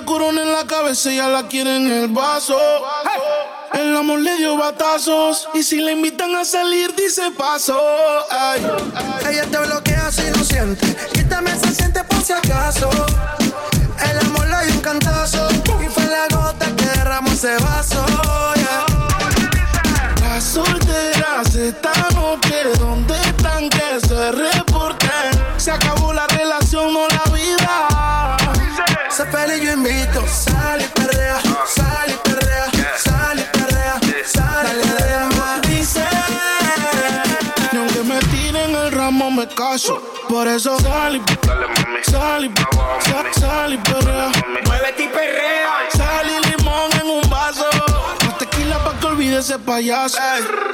la corona en la cabeza, ella la quiere en el vaso. El amor le dio batazos y si le invitan a salir dice paso. Ella te bloquea si no siente, quítame se siente por si acaso. El amor le dio un cantazo y fue la gota que derramó ese vaso. Las solteras están que ¿dónde están que se reporten? Caso. Por eso sal y sal y sal y perrea. Muévete y perrea. Sal y limón en un vaso. Más tequila pa' que olvide ese payaso.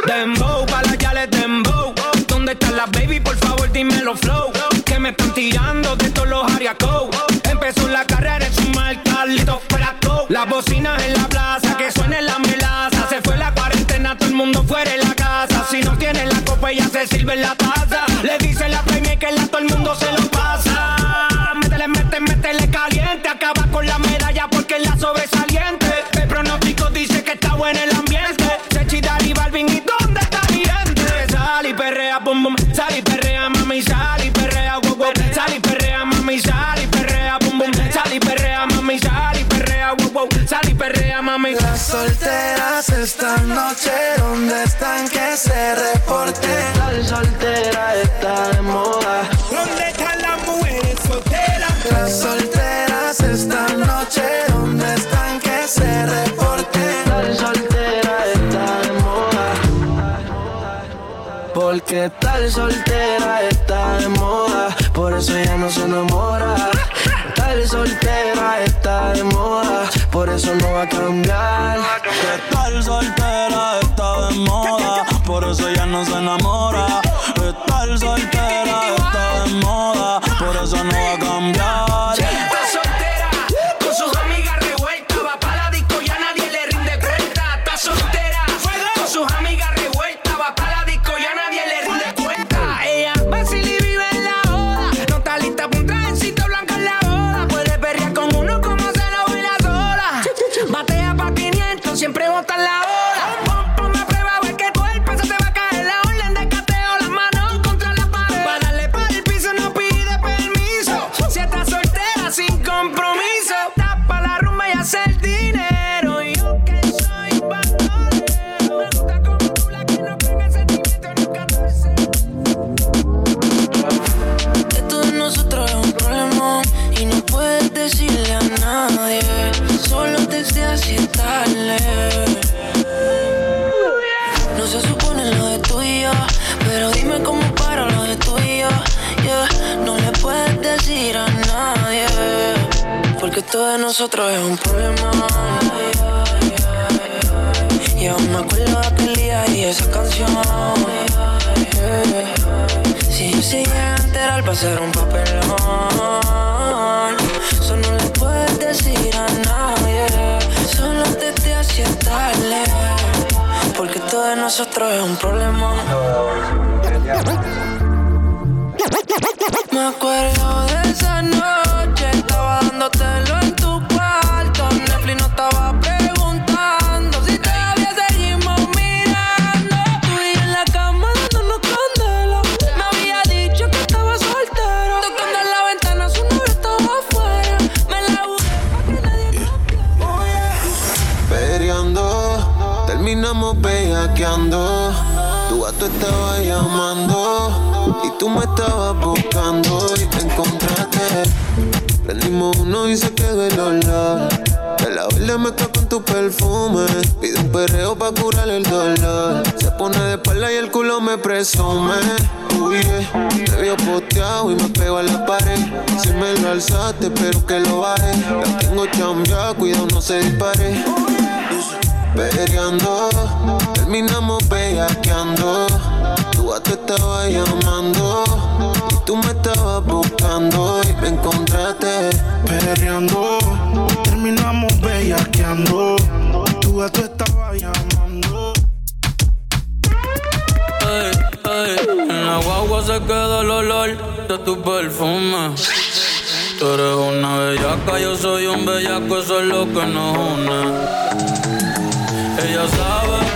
Dembow, pa' la yale dembow. ¿Dónde están las baby? Por favor, dímelo flow. Que me están tirando de todos los ariacos. Empezó la carrera, es un mal Carlito Fraco. Las bocinas en la plaza, que suene la melaza. Se fue la cuarentena, todo el mundo fuera de la casa. Si no tiene la copa, ya se sirve en la taza. Le dice la que la todo el mundo se lo pasa. Métele, métele, métele caliente. Acaba con la medalla porque es la sobresaliente. El pronóstico dice que está bueno el ambiente. Se chida y Balvin, Sal y perrea, mami, sal y perrea, wow, wow. Sal y perrea, mami, sal y perrea, bum bum. Sal y perrea, mami, sal y perrea, wow, wow. Sal y perrea, mami. Las solteras esta noche, ¿dónde están que se reporten? Estar soltera Porque estar soltera está de moda. Por eso ella no se enamora. Estar soltera está de moda. Por eso no va a cambiar. Estar soltera está de moda, por eso ella no se enamora. Esto de nosotros es un problema. Y aún me acuerdo de aquel día y esa canción. Si yo se llega a enterar va a un papelón Eso no le puedes decir a nadie Solo te hacía tarde Porque todo de nosotros es un problema Me acuerdo de esa noche Estaba dándotelo en Tu gato estaba llamando y tú me estabas buscando y te encontraste. Prendimos uno y se quedó el olor. De la verde mezcla con tu perfume. Pide un perreo pa' curar el dolor. Se pone de espalda y el culo me presume. Uy, yeah. te vio posteado y me pego a la pared. Si me lo alzaste, espero que lo baje. La tengo chambeada, cuidado no se dispare peleando. Terminamos bellaqueando. Tú a te estaba llamando. Y tú me estabas buscando. Y me encontraste peleando. Terminamos bellaqueando. Tú a te estaba llamando. Hey. En la guagua se queda el olor de tu perfume. Tú eres una bellaca, yo soy un bellaco, eso es lo que nos une. Ella sabe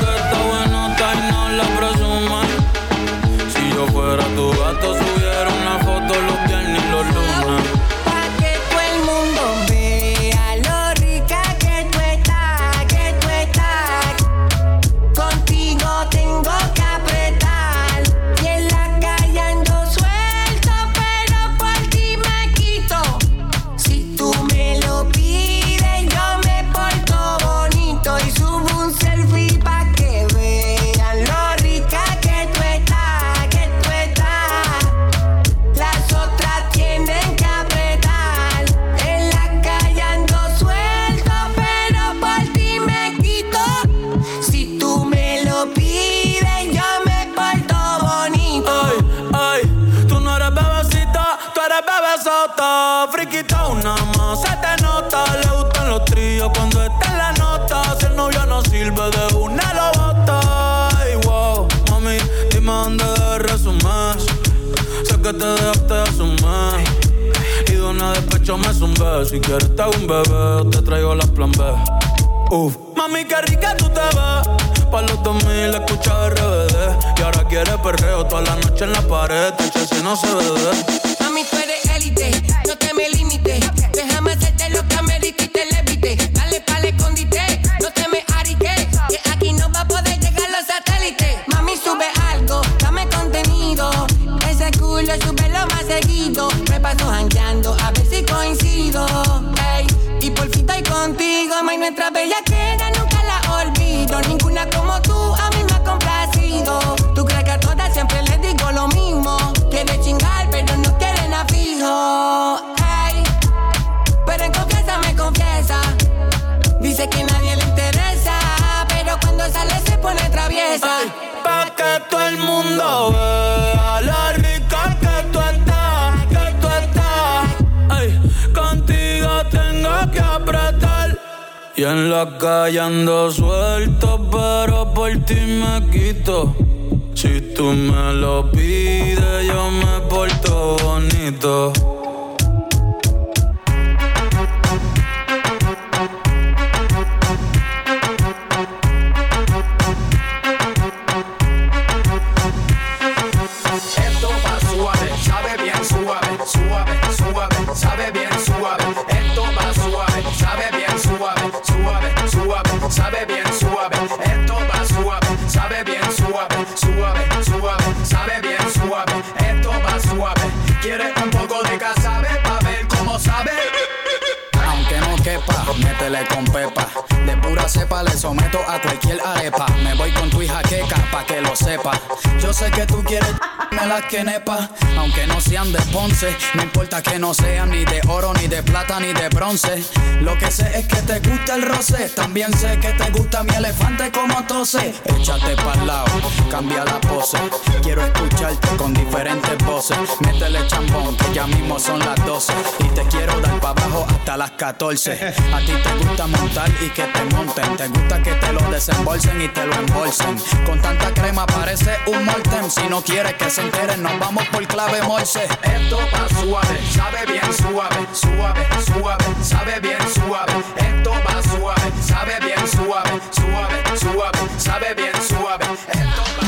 En la calle ando suelto, pero por ti me quito. Si tú me lo pides, yo me porto bonito. métele con pepa. De pura cepa le someto a cualquier arepa. Me voy con tu hija queca pa' que lo sepa. Yo sé que tú quieres me las que nepa. Aunque no sean de Ponce, no importa que no sean ni de oro, ni de plata, ni de bronce. Lo que sé es que te gusta el roce. También sé que te gusta mi elefante como tose. Échate pa'l lado, cambia la pose. Quiero escucharte con diferentes voces. Métele champón que ya mismo son las 12. Y te quiero dar pa' abajo hasta las 14. A ti te gusta montar y que te monten. Te gusta que te lo desembolsen y te lo embolsen. Con tanta crema parece un molten. Si no quieres que se enteren, nos vamos por clave morse. Esto va suave, sabe bien suave, suave, suave, sabe bien suave. Esto va suave, sabe bien suave, suave, suave, sabe bien suave. Esto va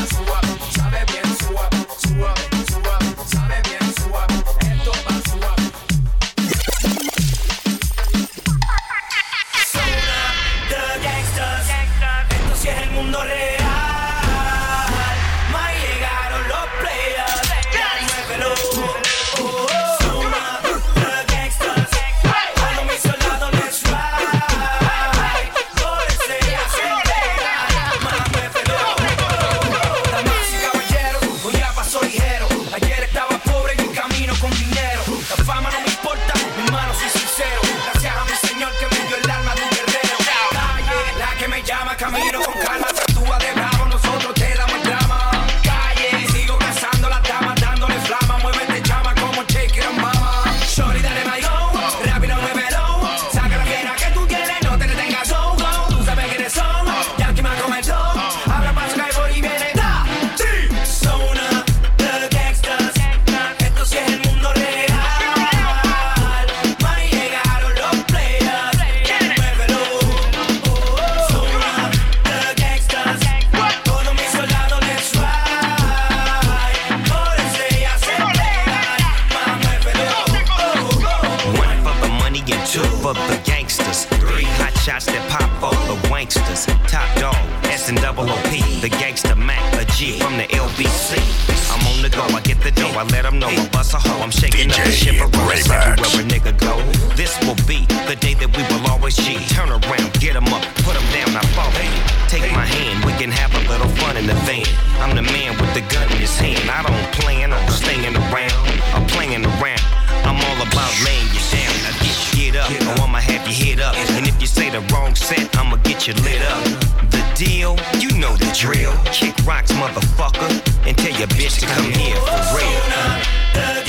I let them know I bust a hoe. I'm shaking up the ship around everywhere a nigga go. This will be the day that we will always G. Turn around, get them up, put them down, I fall. Take my hand, we can have a little fun in the van. I'm the man with the gun in his hand. I don't plan on staying around, I'm playing around. I'm all about laying you down. Now get, get up, or I'ma have you hit up. And if you say the wrong set, I'ma get you lit up. The deal, you know the drill. Kick rocks, motherfucker, and tell your bitch to come here for real.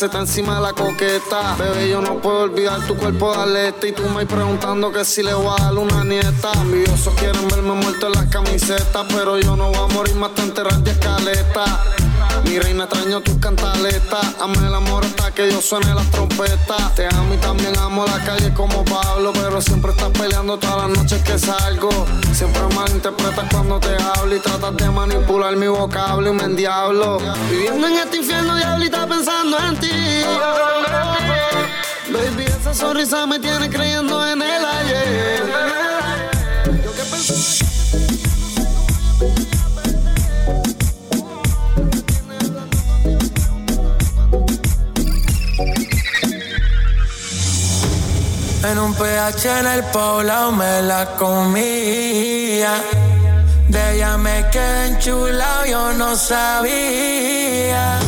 La seta encima de la coqueta. Bebé, yo no puedo olvidar tu cuerpo de alerta. Y tú me preguntando que si le voy a dar una nieta. Envidiosos quieren verme muerto en las camisetas. Pero yo no voy a morir más te enterrar de escaleta. Mi reina extraño tus cantaletas. Ame el amor hasta que yo suene las trompetas. Te amo y también amo la calle como Pablo. Pero siempre estás peleando todas las noches que salgo. Siempre malinterpretas cuando te hablo y tratas de manipular mi vocablo y me endiablo. Viviendo en este infierno, diablita, pensando en ti. Baby, esa sonrisa me tiene creyendo en el ayer. En un PH en el poblado me la comía. De ella me quedé enchulado, yo no sabía.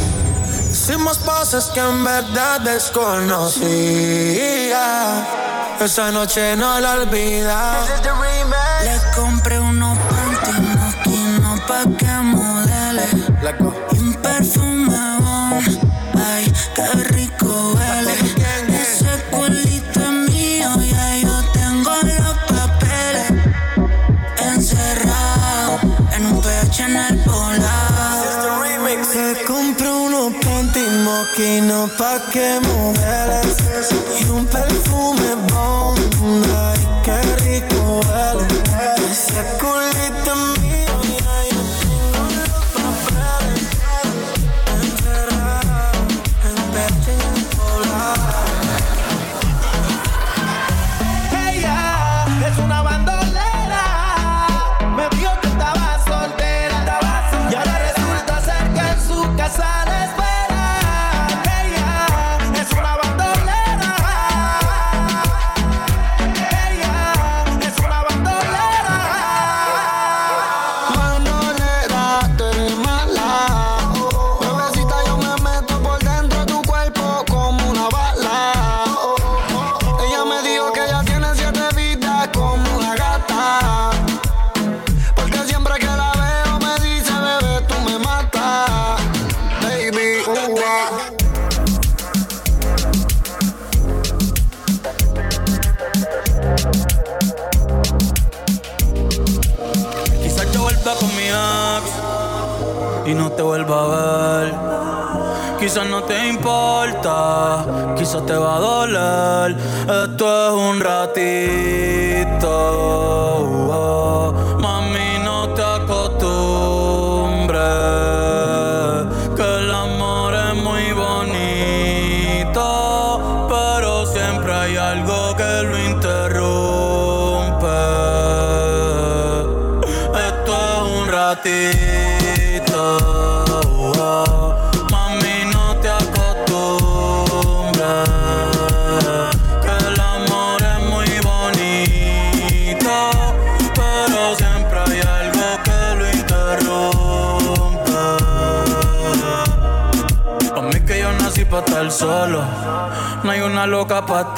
Hicimos cosas que en verdad desconocía. Esa noche no la olvida. Le compré unos panties moquinos pa' que mujeres Y un perfume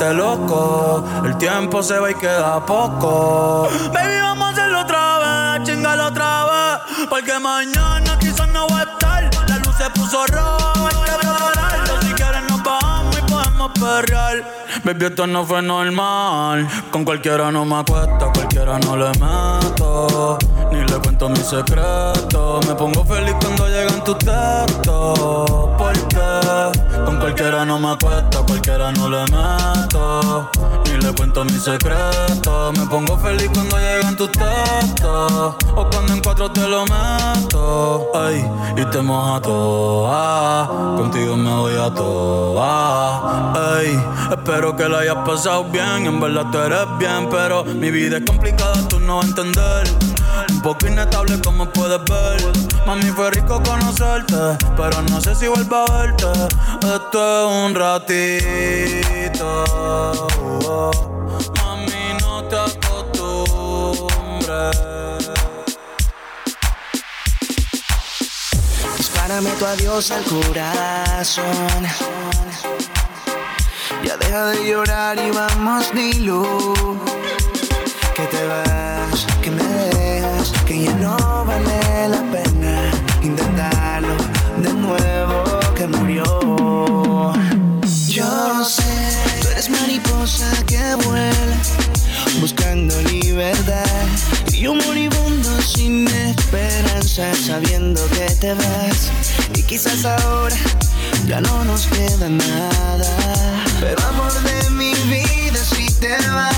este loco. El tiempo se va y queda poco. Baby, vamos a hacerlo otra vez, chingalo otra vez. Porque mañana quizás no voy a estar. La luz se puso roja, hay que prepararlo. Si quieres nos vamos y podemos perrear. Baby, esto no fue normal. Con cualquiera no me acuesto, cualquiera no le meto. Ni le cuento mis secretos. Me pongo feliz cuando llegan tus textos. Porque con cualquiera no me acuesto, cualquiera no le meto. Ni le cuento mis secretos. Me pongo feliz cuando llegan tus textos. O cuando en cuatro te lo meto. Ay, y te moja toda. Contigo me voy a toda. Ay, espero que la hayas pasado bien. En verdad tú eres bien, pero mi vida es complicada, tú no vas a entender. Un poco inestable como puedes ver. Mami, fue rico conocerte, pero no sé si vuelvo a verte. Esto es un ratito. Mami, no te acostumbres. Dispárame tu adiós al corazón. Ya deja de llorar y vamos, Nilu. Que te vas, que ya no vale la pena intentarlo de nuevo, que murió. Yo sé, tú eres mariposa que vuela, buscando libertad. Y yo moribundo sin esperanza, sabiendo que te vas. Y quizás ahora ya no nos queda nada. Pero amor de mi vida, si te vas,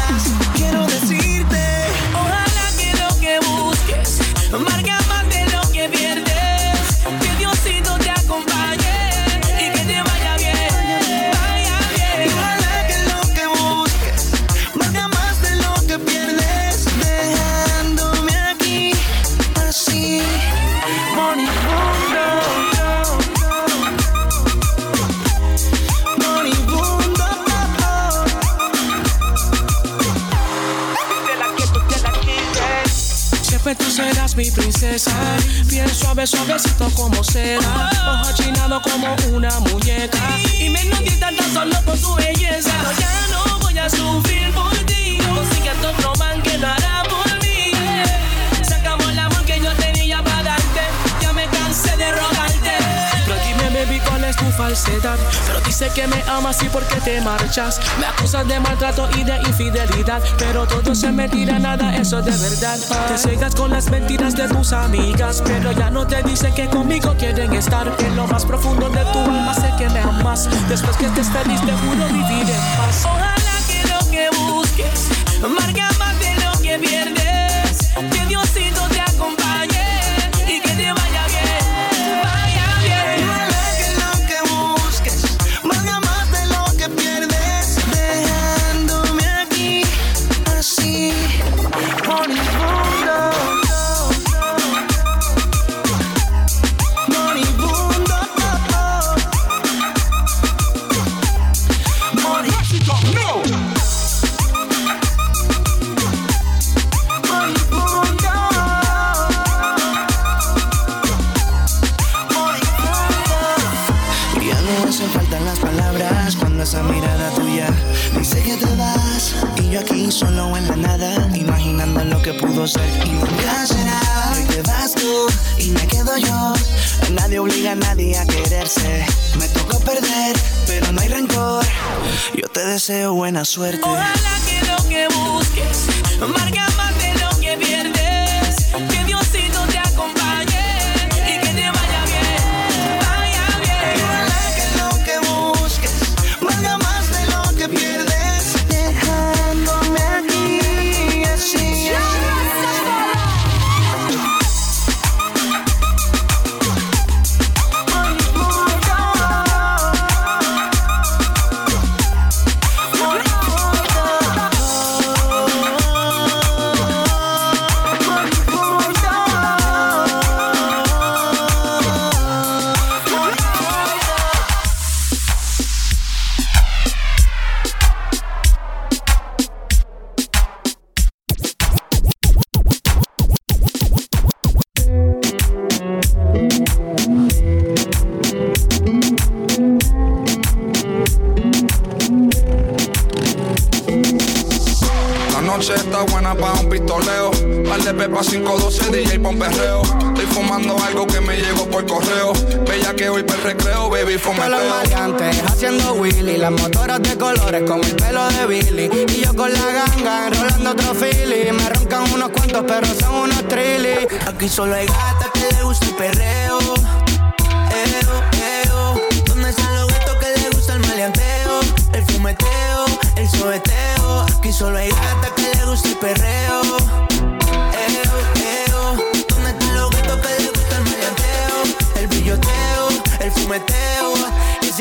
mi princesa. Bien suave, suavecito como seda. Ojo chinado como una muñeca. Y me tan solo con tu belleza. Pero ya no voy a sufrir por ti. Consigue otro man que lo falsedad. Pero dice que me amas y por qué te marchas. Me acusas de maltrato y de infidelidad. Pero todo se mentira, nada, eso es de verdad. Te cegas con las mentiras de tus amigas. Pero ya no te dicen que conmigo quieren estar. En lo más profundo de tu alma sé que me amas. Después que te juro vivir en paz. Ojalá que lo que busques marque nada, imaginando lo que pudo ser. Y nunca será. Hoy te vas tú y me quedo yo. Nadie obliga a nadie a quererse. Me tocó perder, pero no hay rencor. Yo te deseo buena suerte. Ojalá que lo que busques marque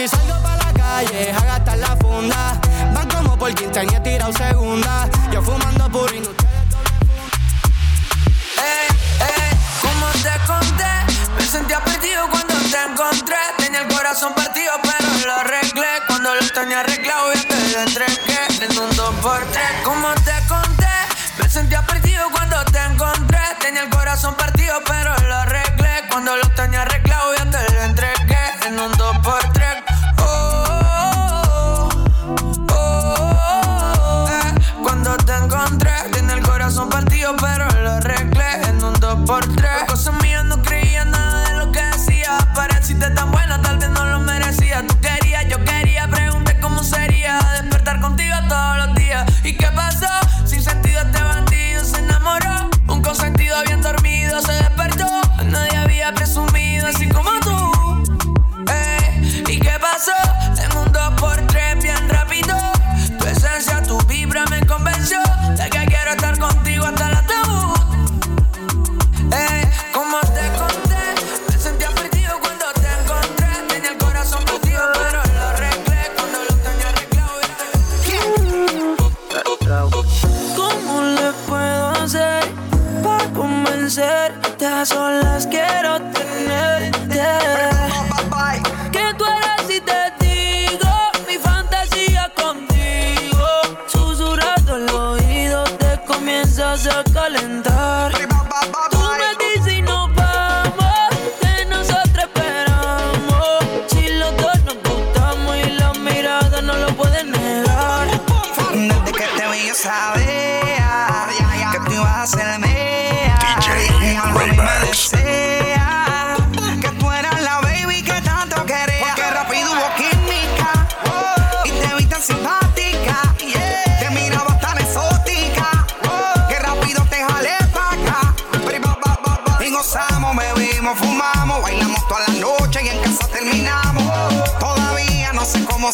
Salgo pa' la calle a gastar la funda, van como por quinceañera tirado segunda. Yo fumando purín, ustedes. Eh, eh, como te conté, me sentía perdido cuando te encontré. Tenía el corazón partido, pero lo arreglé. Cuando lo tenía arreglado, ya te lo entregué en un dos por tres. Como te conté, me sentía perdido cuando te encontré. Tenía el corazón partido, pero a calentar.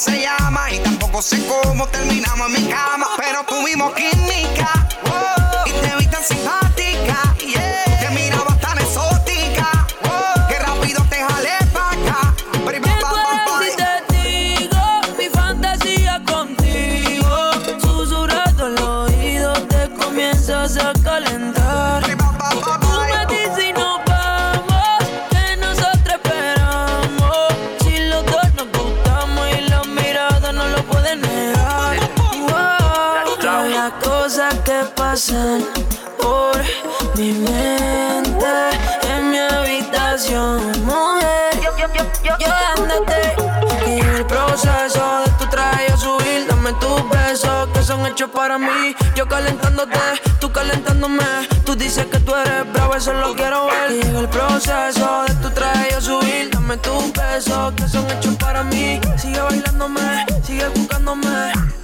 se llama y tampoco sé cómo terminamos en mi cama, pero tuvimos química. para mí. Yo calentándote, tú calentándome. Tú dices que tú eres bravo, eso lo quiero ver. Y el proceso de tu traje yo subir. Dame tus besos que son hechos para mí. Sigue bailándome, sigue buscándome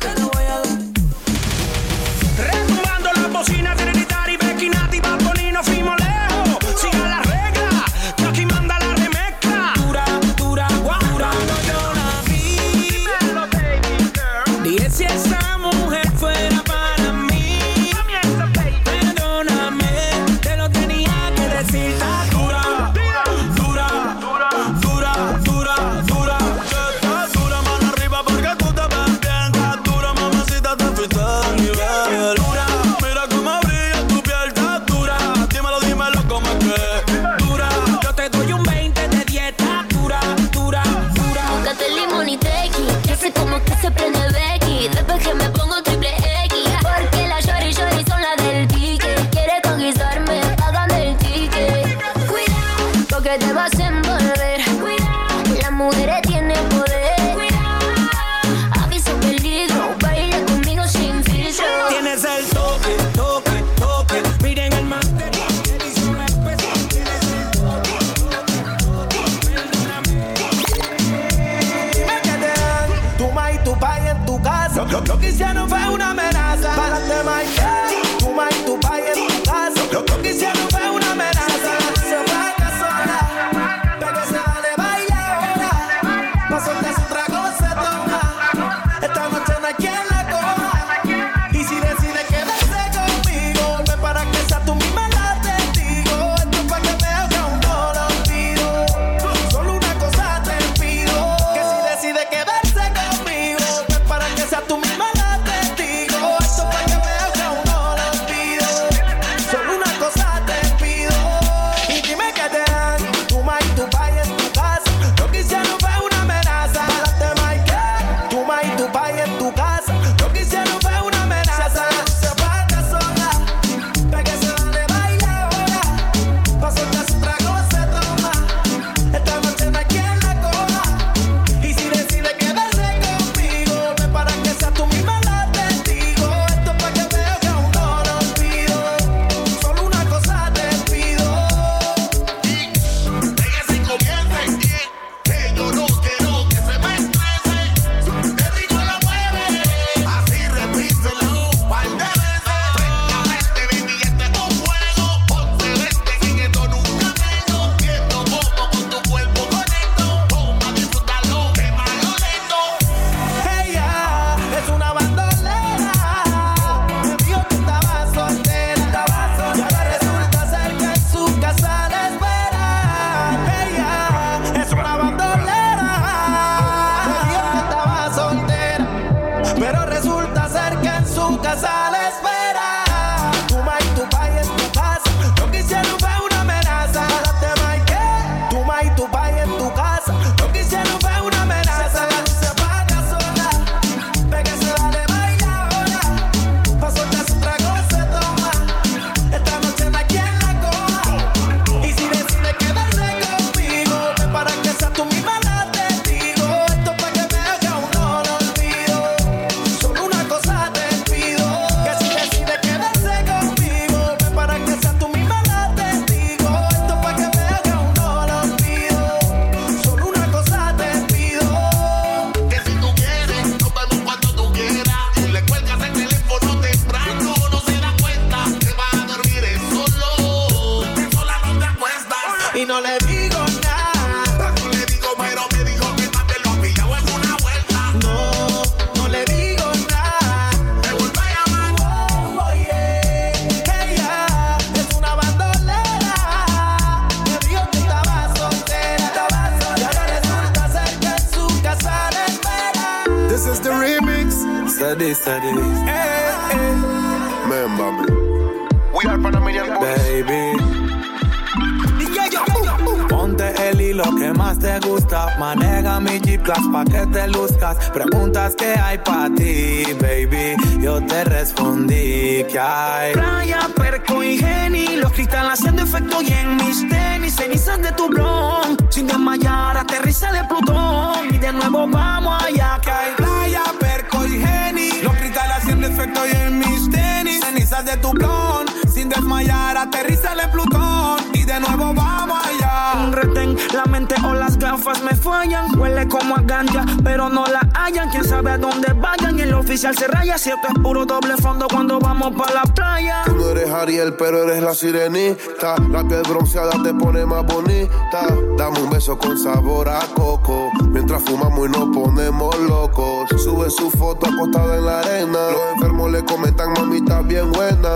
Huele como a ganja, pero no la hallan. Quién sabe a dónde vayan. Y el oficial se raya. Si esto es puro doble fondo cuando vamos pa' la playa. Tú no eres Ariel, pero eres la sirenita. La piel bronceada te pone más bonita. Dame un beso con sabor a coco. Mientras fumamos y nos ponemos locos. Sube su foto acostada en la arena. Los enfermos le comentan, mamita bien buena.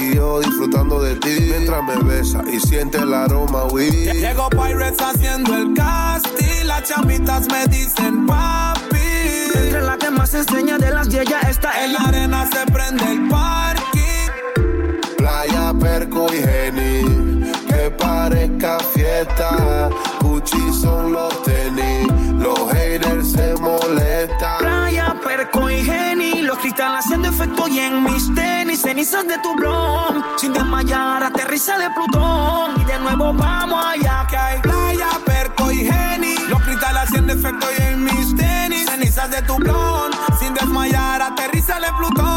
Y yo disfrutando de ti mientras me besa y siente el aroma, we. Llegó Pirates haciendo el casting. Chamitas me dicen papi. Entre la que más enseña de las yeyas está En la arena se prende el parking. Playa, perco y geni. Que parezca fiesta. Gucci son los tenis. Los haters se molestan. playa, perco y geni. Los cristales haciendo efecto y en mis tenis, cenizas de tu blon. Sin desmayar, aterriza de Plutón y de nuevo vamos allá que hay. Playa, perco y geni. Efecto y en mis tenis. Cenizas de tu blon. Sin desmayar, aterriza en Plutón.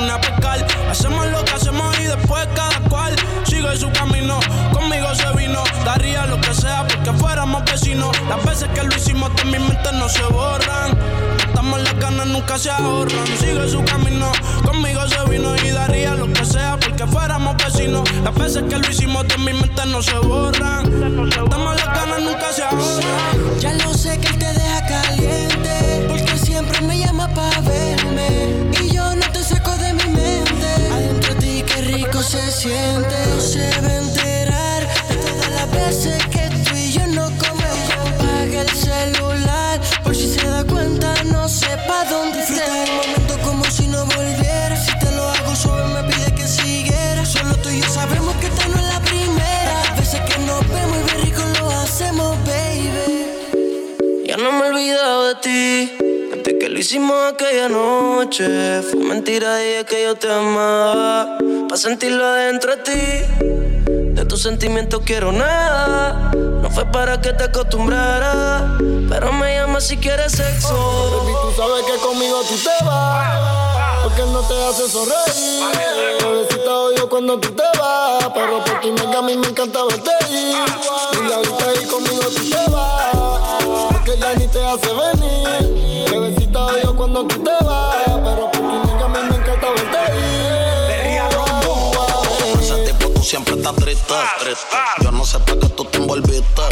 Pone a. Hacemos lo que hacemos y después cada cual sigue su camino. Conmigo se vino, daría lo que sea porque fuéramos vecinos. Las veces que lo hicimos de mi mente no se borran. Estamos las ganas, nunca se ahorran. Sigue su camino, conmigo se vino y daría lo que sea porque fuéramos vecinos. Las veces que lo hicimos de mi mente no se borran. Estamos las ganas, nunca se ahorran. Ya lo sé que él te deja caliente, porque siempre me llama para verme. Siente. No se va a enterar de todas las veces que tú y yo no comemos. Apaga el celular, por si se da cuenta, no sepa dónde Disfruta el momento como si no volviera. Si te lo hago suave, me pide que siguiera. Solo tú y yo sabemos que esta no es la primera. Las veces que nos vemos y bien rico lo hacemos, baby. Ya no me he olvidado de ti. Desde que lo hicimos aquella noche. Fue mentira, dije que yo te amaba. Pa' sentirlo adentro de ti. De tus sentimientos quiero nada. No fue para que te acostumbraras. Pero me llamas si quieres sexo. Baby, tú sabes que conmigo tú te vas. Porque no te hace sonreír. Bebecita odio cuando tú te vas. Pero por ti me a mí me encanta verte ir. Y ahorita ahí conmigo tú te vas. Porque ya ni te hace venir. Yo no sé para qué tú te envolviste.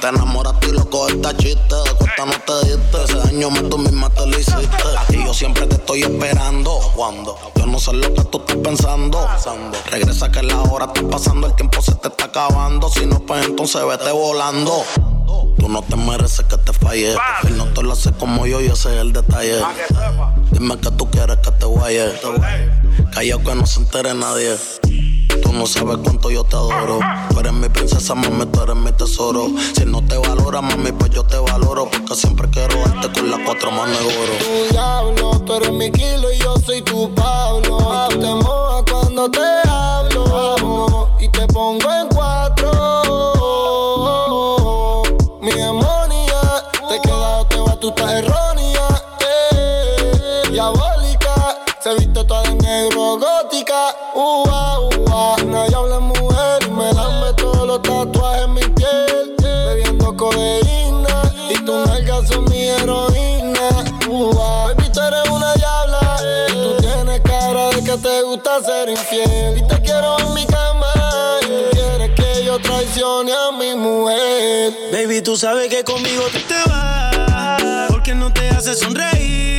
Te enamoraste y loco esta chiste. De cuenta no te diste. Ese daño más tú misma te lo hiciste. Y yo siempre te estoy esperando. Cuando yo no sé lo que tú estás pensando. Regresa que la hora está pasando, el tiempo se te está acabando. Si no, pues entonces vete volando. Tú no te mereces que te falle. Él no te lo hace como yo y ese es el detalle. Dime que tú quieres que te guaye. Callao que no se entere nadie. Tú no sabes cuánto yo te adoro. Tú eres mi princesa, mami, tú eres mi tesoro. Si no te valora, mami, pues yo te valoro. Porque siempre quiero darte con las cuatro manos de oro. Tu diablo, tú eres mi kilo y yo soy tu Pablo. Te mojas cuando te hablo. Tú sabes que conmigo tú te vas. Porque no te hace sonreír.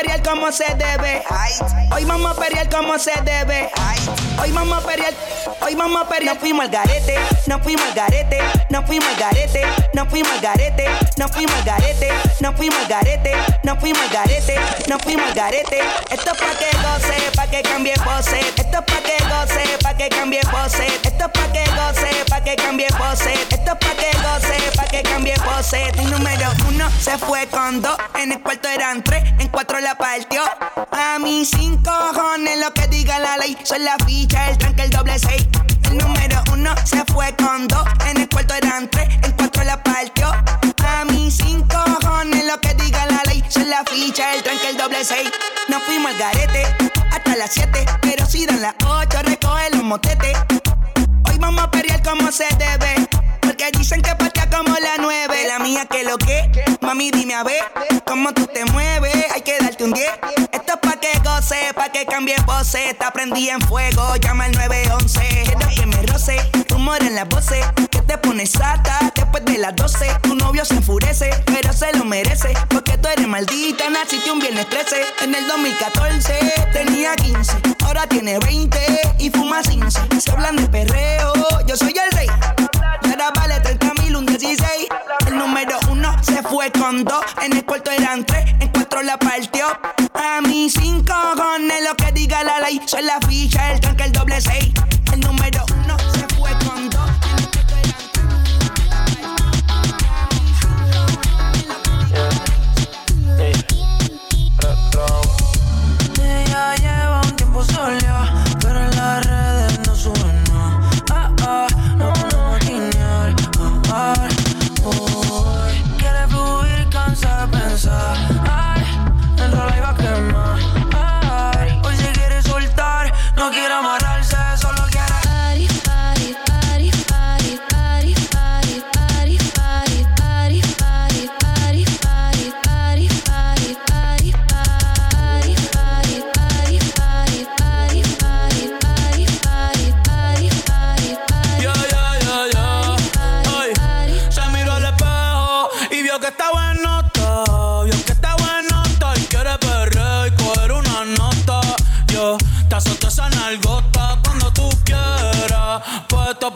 Pelear como se debe. Hoy vamos a pelear como se debe. Hoy vamos a pelear, hoy vamos a pelear. Nos fuimos al garete, nos fuimos al garete, nos fuimos al garete, nos fuimos al garete, nos fuimos al garete, nos fuimos al garete. Esto es pa' que goce, pa' que cambie pose. Esto es pa' que goce, pa' que cambie pose. Esto es pa' que goce, pa' que cambie pose. Esto es pa' que goce, pa' que cambie pose. El número uno se fue con dos, en el cuarto eran tres, en cuatro la partió. A mí cinco cojones lo que diga la ley, son la ficha el tranque, el doble seis. El número uno se fue con dos. En el cuarto eran tres, en cuatro la partió. A mí cinco cojones lo que diga la ley. Son la ficha, el tranque, el doble seis. Nos fuimos al garete hasta las siete. Pero si dan las ocho, recoge los motetes. Hoy vamos a pelear como se debe. Porque dicen que patea como la nueve. La mía que lo que. Mami, dime a ver cómo tú te mueves. Hay que darte un 10. Esto es pa' que goce, pa' que cambie pose. Te prendí en fuego, llama al 911. Quiero que me roce, rumor en las voces. Que te pones sata después de las 12. Tu novio se enfurece, pero se lo merece. Porque tú eres maldita, naciste un viernes 13. En el 2014 tenía 15, ahora tiene 20 y fuma 15. Se hablan de perreo, yo soy el ahora vale 30 mil, un 16. El número uno se fue con dos. En el cuarto eran tres, en cuatro la partió. A mí cinco cojones lo que diga la ley. Soy la ficha, el tanque, el doble seis. El número uno se fue con dos. Lleva un tiempo pero en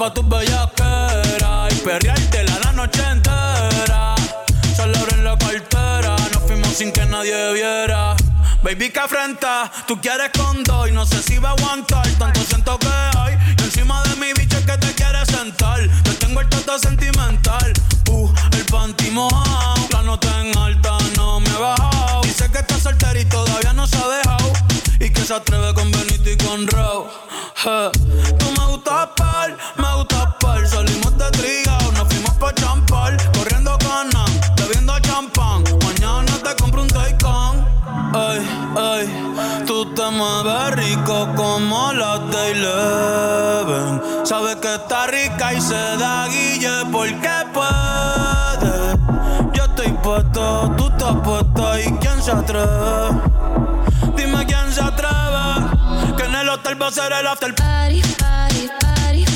pa' tus bellaqueras y perreártela la noche entera. Solo en la cartera, nos fuimos sin que nadie viera. Baby, que afrenta, tú quieres con dos y no sé si va a aguantar. Tanto siento que hay y encima de mi bicho es que te quieres sentar. Te tengo el toto sentimental, uh, el panty mojado. La nota en alta no me he bajado. Dice que está soltera y todavía no se ha dejado. Y que se atreve con Benito y con. Je, 11 Sabe que está rica y se da guille porque puede. Yo estoy puesto, tú estás puesto y quién se atreve. Dime quién se atreve. Que en el hotel va a ser el after party, party, party.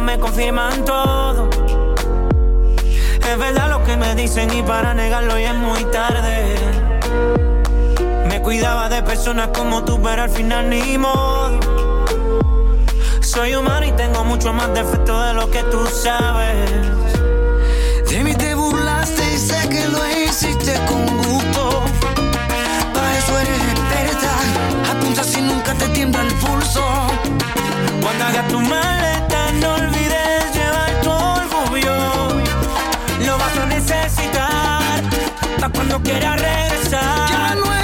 me confirman todo. Es verdad lo que me dicen y para negarlo ya es muy tarde. Me cuidaba de personas como tú, pero al final ni modo. Soy humano y tengo mucho más defecto de lo que tú sabes. quiera regresar. Ya no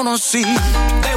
conocí. De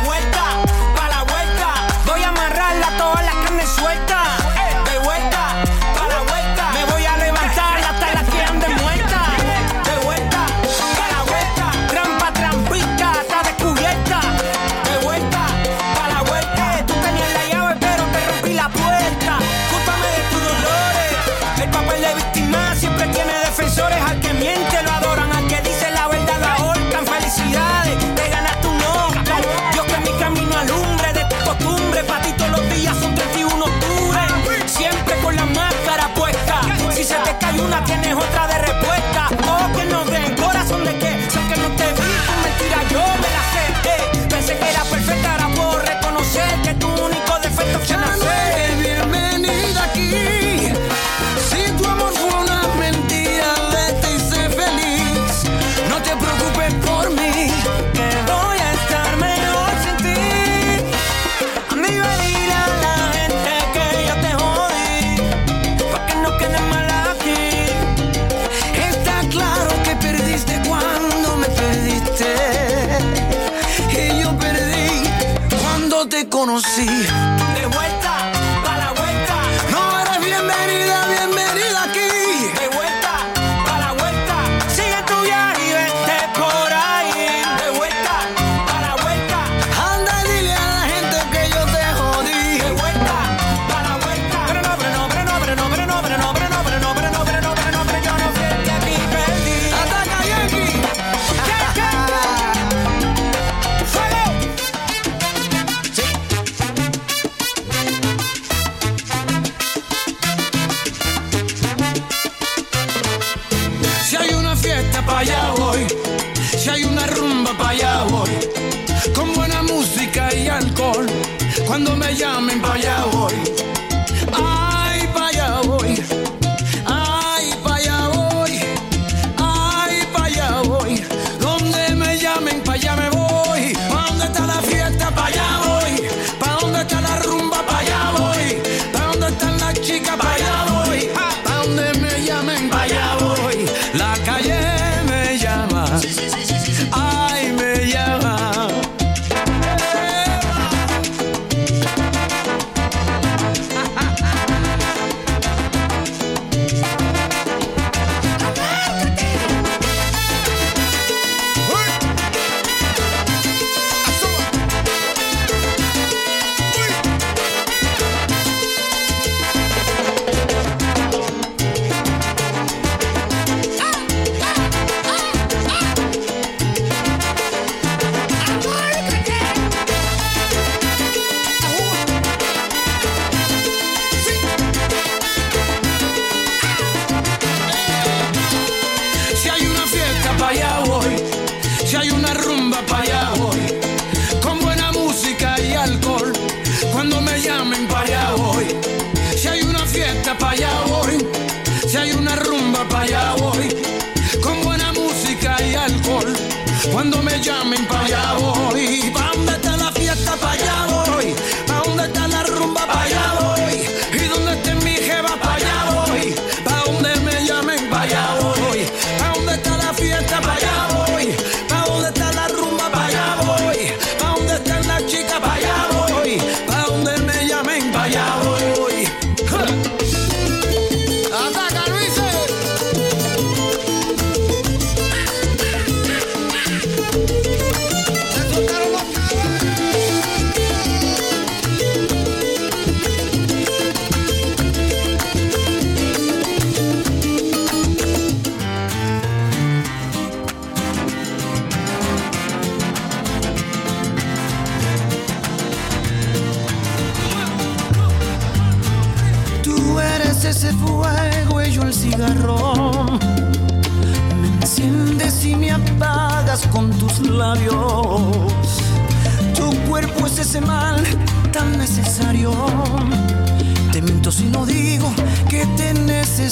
rumba para allá.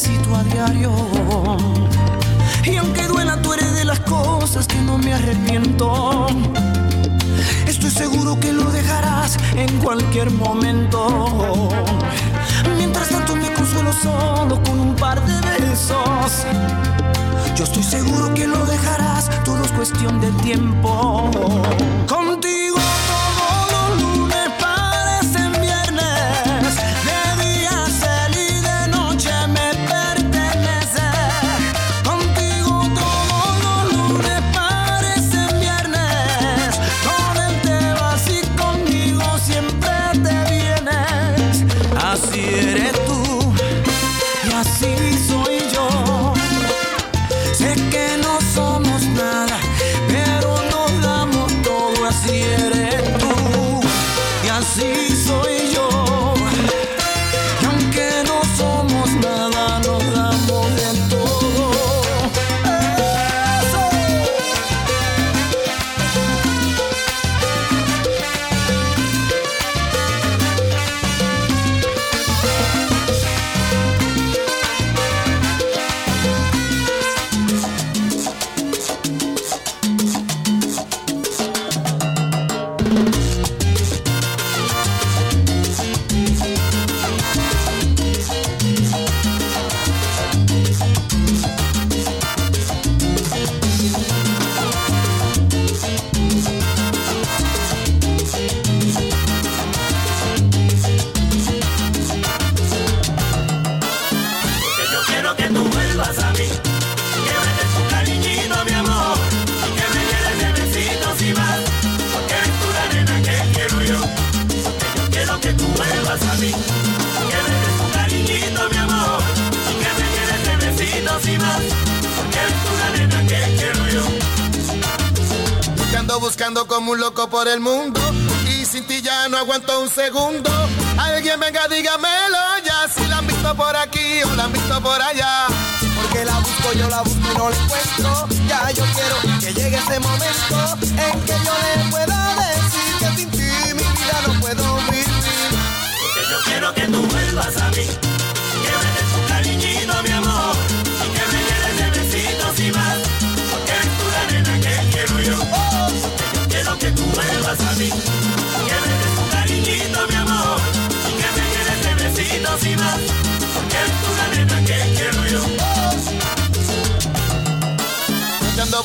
Necesito a diario. Y aunque duela, tú eres de las cosas que no me arrepiento. Estoy seguro que lo dejarás en cualquier momento. Mientras tanto me consuelo solo con un par de besos. Yo estoy seguro que lo dejarás, todo es cuestión de tiempo. Sin ti ya no aguanto un segundo. Alguien venga, dígamelo ya si la han visto por aquí o la han visto por allá. Porque la busco, yo la busco y no la encuentro. Ya yo quiero que llegue ese momento en que yo le pueda decir que sin ti mi vida no puedo vivir. Porque yo quiero que tú vuelvas a mí. Que me cariñito, mi amor. Y que me llenes de besitos y más. Porque eres tú la nena que quiero yo. Yo quiero que tú vuelvas a mí.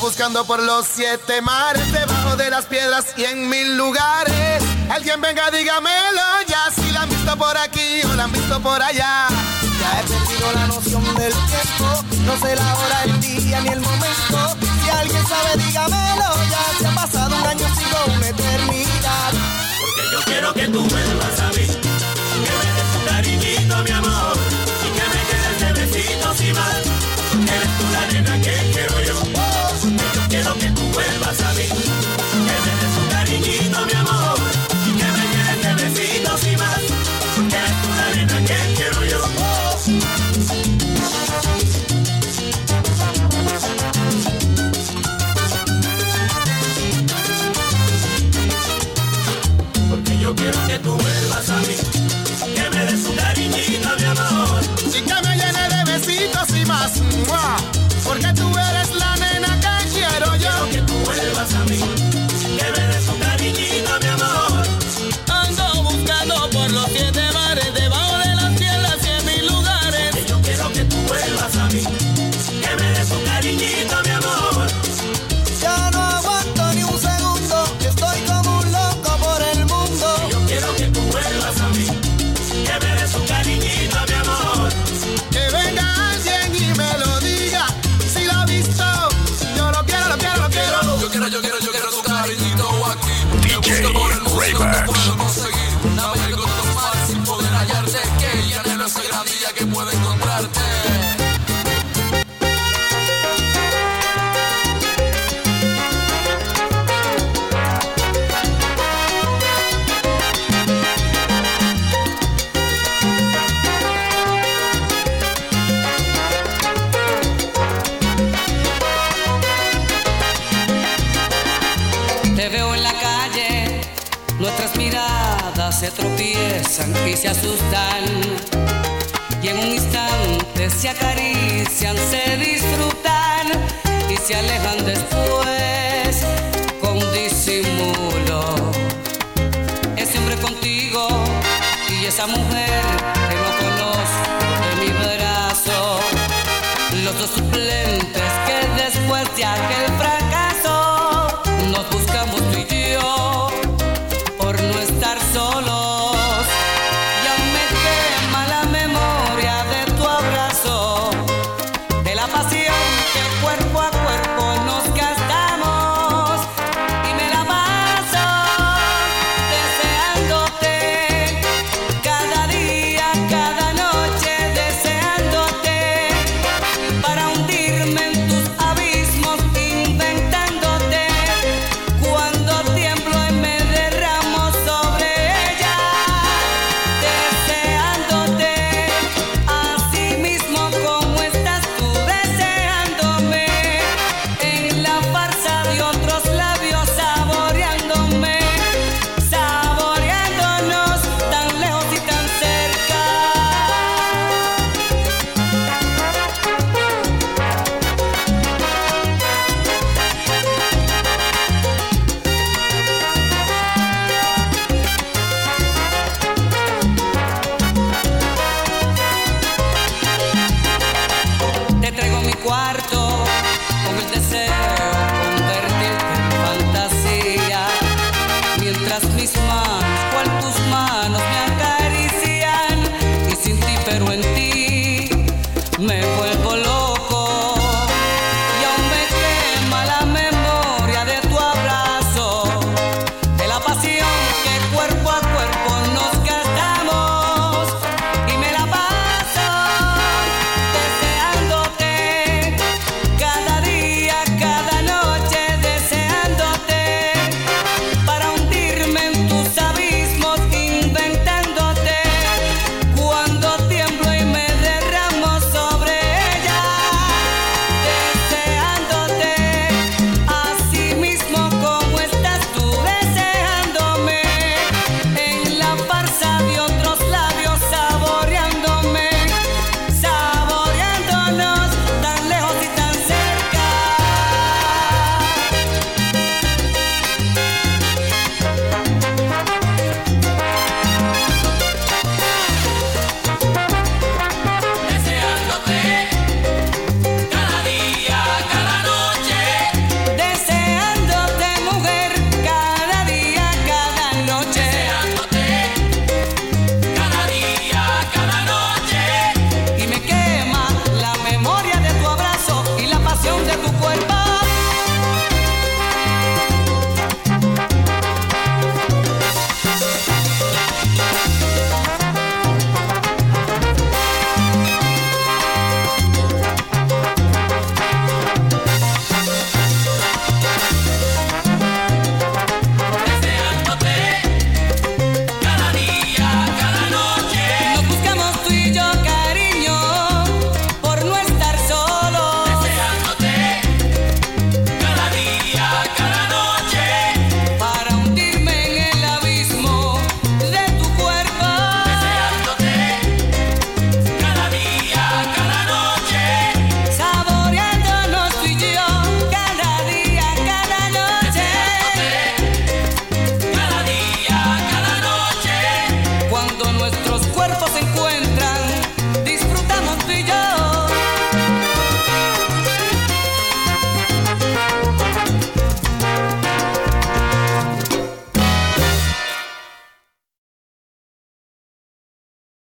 Buscando por los siete mares, debajo de las piedras y en mil lugares. Alguien venga, dígamelo ya si la han visto por aquí o la han visto por allá. Ya he perdido la noción del tiempo, no sé la hora, el día ni el momento. Si alguien sabe, dígamelo, ya se ha pasado un año, sigo una eternidad. Porque yo quiero que tú vuelvas a mí. Mi amor. Y que me llenes de besitos y más. Eres tú la nena que quiero yo.